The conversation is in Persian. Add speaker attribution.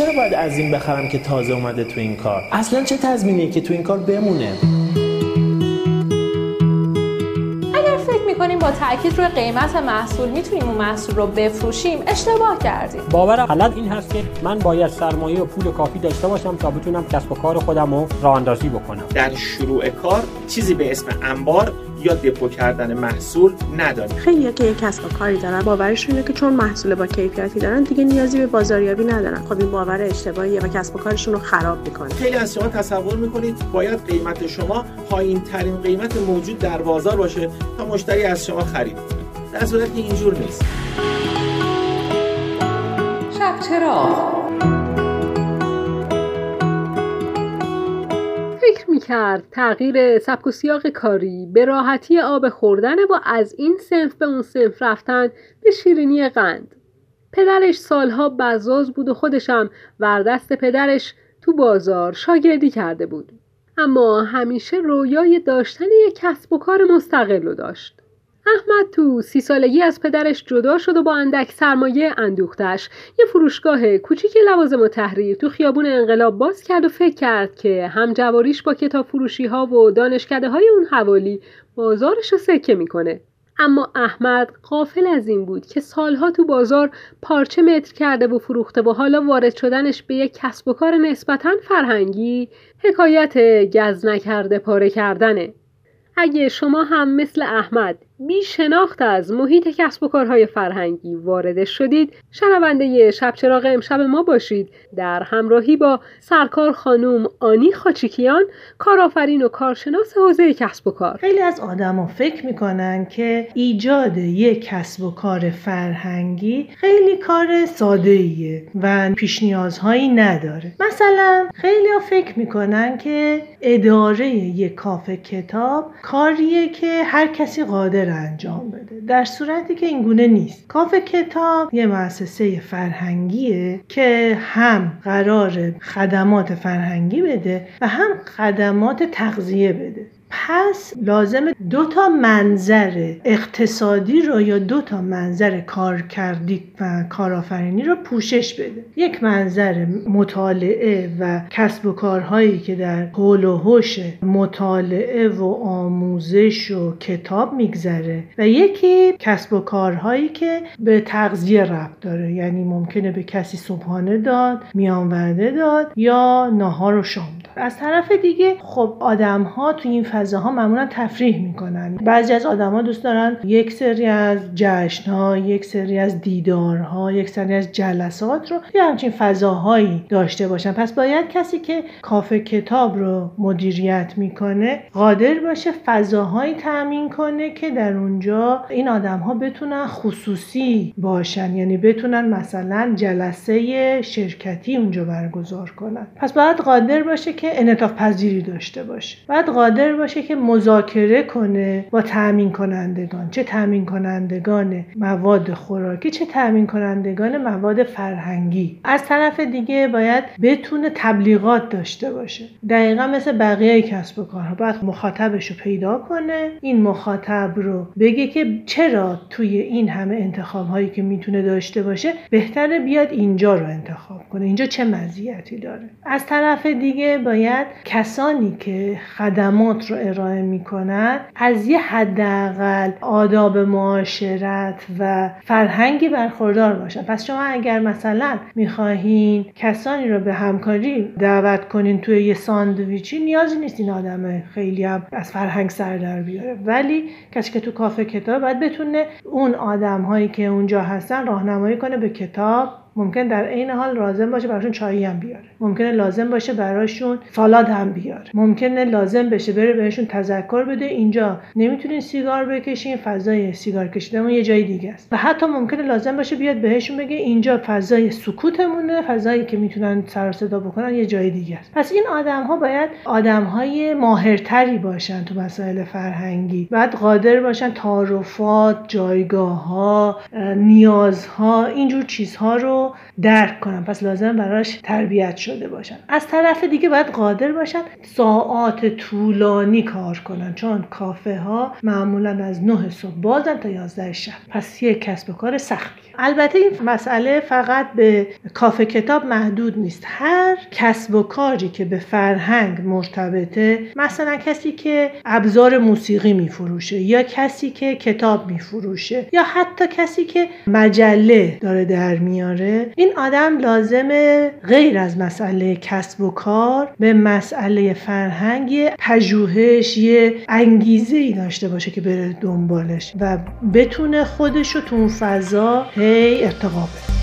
Speaker 1: چرا باید از این بخرم که تازه اومده تو این کار؟ اصلا چه تضمینیه که تو این کار بمونه؟
Speaker 2: می‌کنیم با تاکید روی قیمت محصول می‌تونیم اون محصول رو بفروشیم اشتباه کردیم.
Speaker 3: باورم غلط این هست که من باید سرمایه و پول کافی داشته باشم تا بتونم کسب و کار خودم رو راه اندازی بکنم.
Speaker 4: در شروع کار چیزی به اسم انبار یا دپو کردن محصول نداریم.
Speaker 5: خیلی که یک کسب و کاری دارن باورشون اینه که چون محصول با کیفیتی دارن دیگه نیازی به بازاریابی ندارن. خب این باور اشتباهیه و کسب و کارشون رو خراب می‌کنه.
Speaker 4: خیلی از شما تصور می‌کنید باید قیمت شما پایین ترین قیمت موجود در بازار باشه تا مشتری از شما خرید. در صورتی که اینجور نیست.
Speaker 2: شب چرا
Speaker 6: می‌کرد تغییر سبک و سیاق کاری به راحتی آب خوردن و از این سنف به اون سنف رفتن به شیرینی قند. پدرش سالها بزاز بود و خودشم وردست پدرش تو بازار شاگردی کرده بود. اما همیشه رویای داشتن یک کسب و کار مستقل رو داشت. احمد تو سی سالگی از پدرش جدا شد و با اندک سرمایه اندوختش یه فروشگاه کوچیک لوازم و تحریر تو خیابون انقلاب باز کرد و فکر کرد که هم جواریش با کتاب فروشی ها و دانشکده های اون حوالی بازارش رو سکه می‌کنه. اما احمد قافل از این بود که سالها تو بازار پارچه متر کرده و فروخته و حالا وارد شدنش به یک کسب و کار نسبتا فرهنگی حکایت گز نکرده پاره کردنه. اگه شما هم مثل احمد بی شناخت از محیط کسب و کارهای فرهنگی وارد شدید. شنونده شب چراغ امشب ما باشید. در همراهی با سرکار خانوم آنی خاچیکیان کارآفرین و کارشناس حوزه کسب و کار.
Speaker 7: خیلی از آدما فکر می‌کنن که ایجاد یک کسب و کار فرهنگی خیلی کار ساده ایه و پیش نیازهایی نداره. مثلا خیلی ها فکر می‌کنن که اداره یک کافه کتاب کاریه که هر کسی قادر انجام بده. در صورتی که اینگونه نیست. کافه کتاب یه مؤسسه فرهنگیه که هم قرار خدمات فرهنگی بده و هم خدمات تغذیه بده. پس لازم دو تا منظر اقتصادی رو یا دو تا منظر کارکردی و کارآفرینی رو پوشش بده. یک منظر مطالعه و کسب و کارهایی که در حول و هوش مطالعه و آموزش و کتاب میگذره و یکی کسب و کارهایی که به تغذیه ربط داره یعنی ممکنه به کسی صبحانه داد میان وعده داد یا ناهار و شام داد. از طرف دیگه خب آدم ها تو این فضاها معمولا تفریح می‌کنن. بعضی از آدما دوست دارن یک سری از جشن ها یک سری از دیدارها یک سری از جلسات رو یا همچین فضاهایی داشته باشن. پس باید کسی که کافه کتاب رو مدیریت می‌کنه قادر باشه فضاهایی تامین کنه که در اونجا این آدم ها بتونن خصوصی باشن. یعنی بتونن مثلا جلسه شرکتی اونجا برگزار کنن. پس باید قادر باشه که انعطاف پذیری داشته باشه. باید قادر باشه که مذاکره کنه با تأمین کنندگان چه تأمین کنندگان مواد خوراکی چه تأمین کنندگان مواد فرهنگی. از طرف دیگه باید بتونه تبلیغات داشته باشه. دقیقا مثل بقیه کسب و کارها. باید مخاطبش رو پیدا کنه. این مخاطب رو بگه که چرا توی این همه انتخاب هایی که می‌تونه داشته باشه بهتره بیاد اینجا رو انتخاب کنه. اینجا چه مزیتی داره؟ از طرف دیگه باید کسانی که خدمات رو ارائه می‌کنن از یه حداقل آداب معاشرت و فرهنگی برخوردار باشن. پس شما اگر مثلا می‌خواهین کسانی رو به همکاری دعوت کنین توی یه ساندویچی نیازی نیست این آدم خیلی هم از فرهنگ سر در بیاره. ولی کسی که تو کافه کتاب باید بتونه اون آدم هایی که اونجا هستن راهنمایی کنه به کتاب ممکن در عین حال لازم باشه براشون چایی هم بیاره. ممکنه لازم باشه براشون سالاد هم بیاره. ممکنه لازم بشه بره بهشون تذکر بده. اینجا نمی‌تونین سیگار بکشین فضای سیگار کشیدن یه جای دیگه است. و حتی ممکنه لازم باشه بیاد بهشون بگه اینجا فضای سکوتمونه فضایی که می‌تونن سر صدا بکنن یه جای دیگه است. پس این آدم ها باید آدم های ماهرتری باشن تو مسائل فرهنگی. بعد قادر باشن تعارفات جایگاه ها نیازها اینجور چیزها رو رو درک کنن پس لازم براش تربیت شده باشن. از طرف دیگه باید قادر باشن ساعات طولانی کار کنن. چون کافه ها معمولا از 9 صبح بازن تا 11 شب. پس یک کسب و کار سختی. البته این مسئله فقط به کافه کتاب محدود نیست. هر کسب و کاری که به فرهنگ مرتبطه مثلا کسی که ابزار موسیقی میفروشه یا کسی که کتاب میفروشه یا حتی کسی که مجله داره در میاره این آدم لازمه غیر از مسئله کسب و کار به مسئله فرهنگ پژوهش یه انگیزه ای داشته باشه که بره دنبالش و بتونه خودش رو تو اون فضا هی ارتقا بده.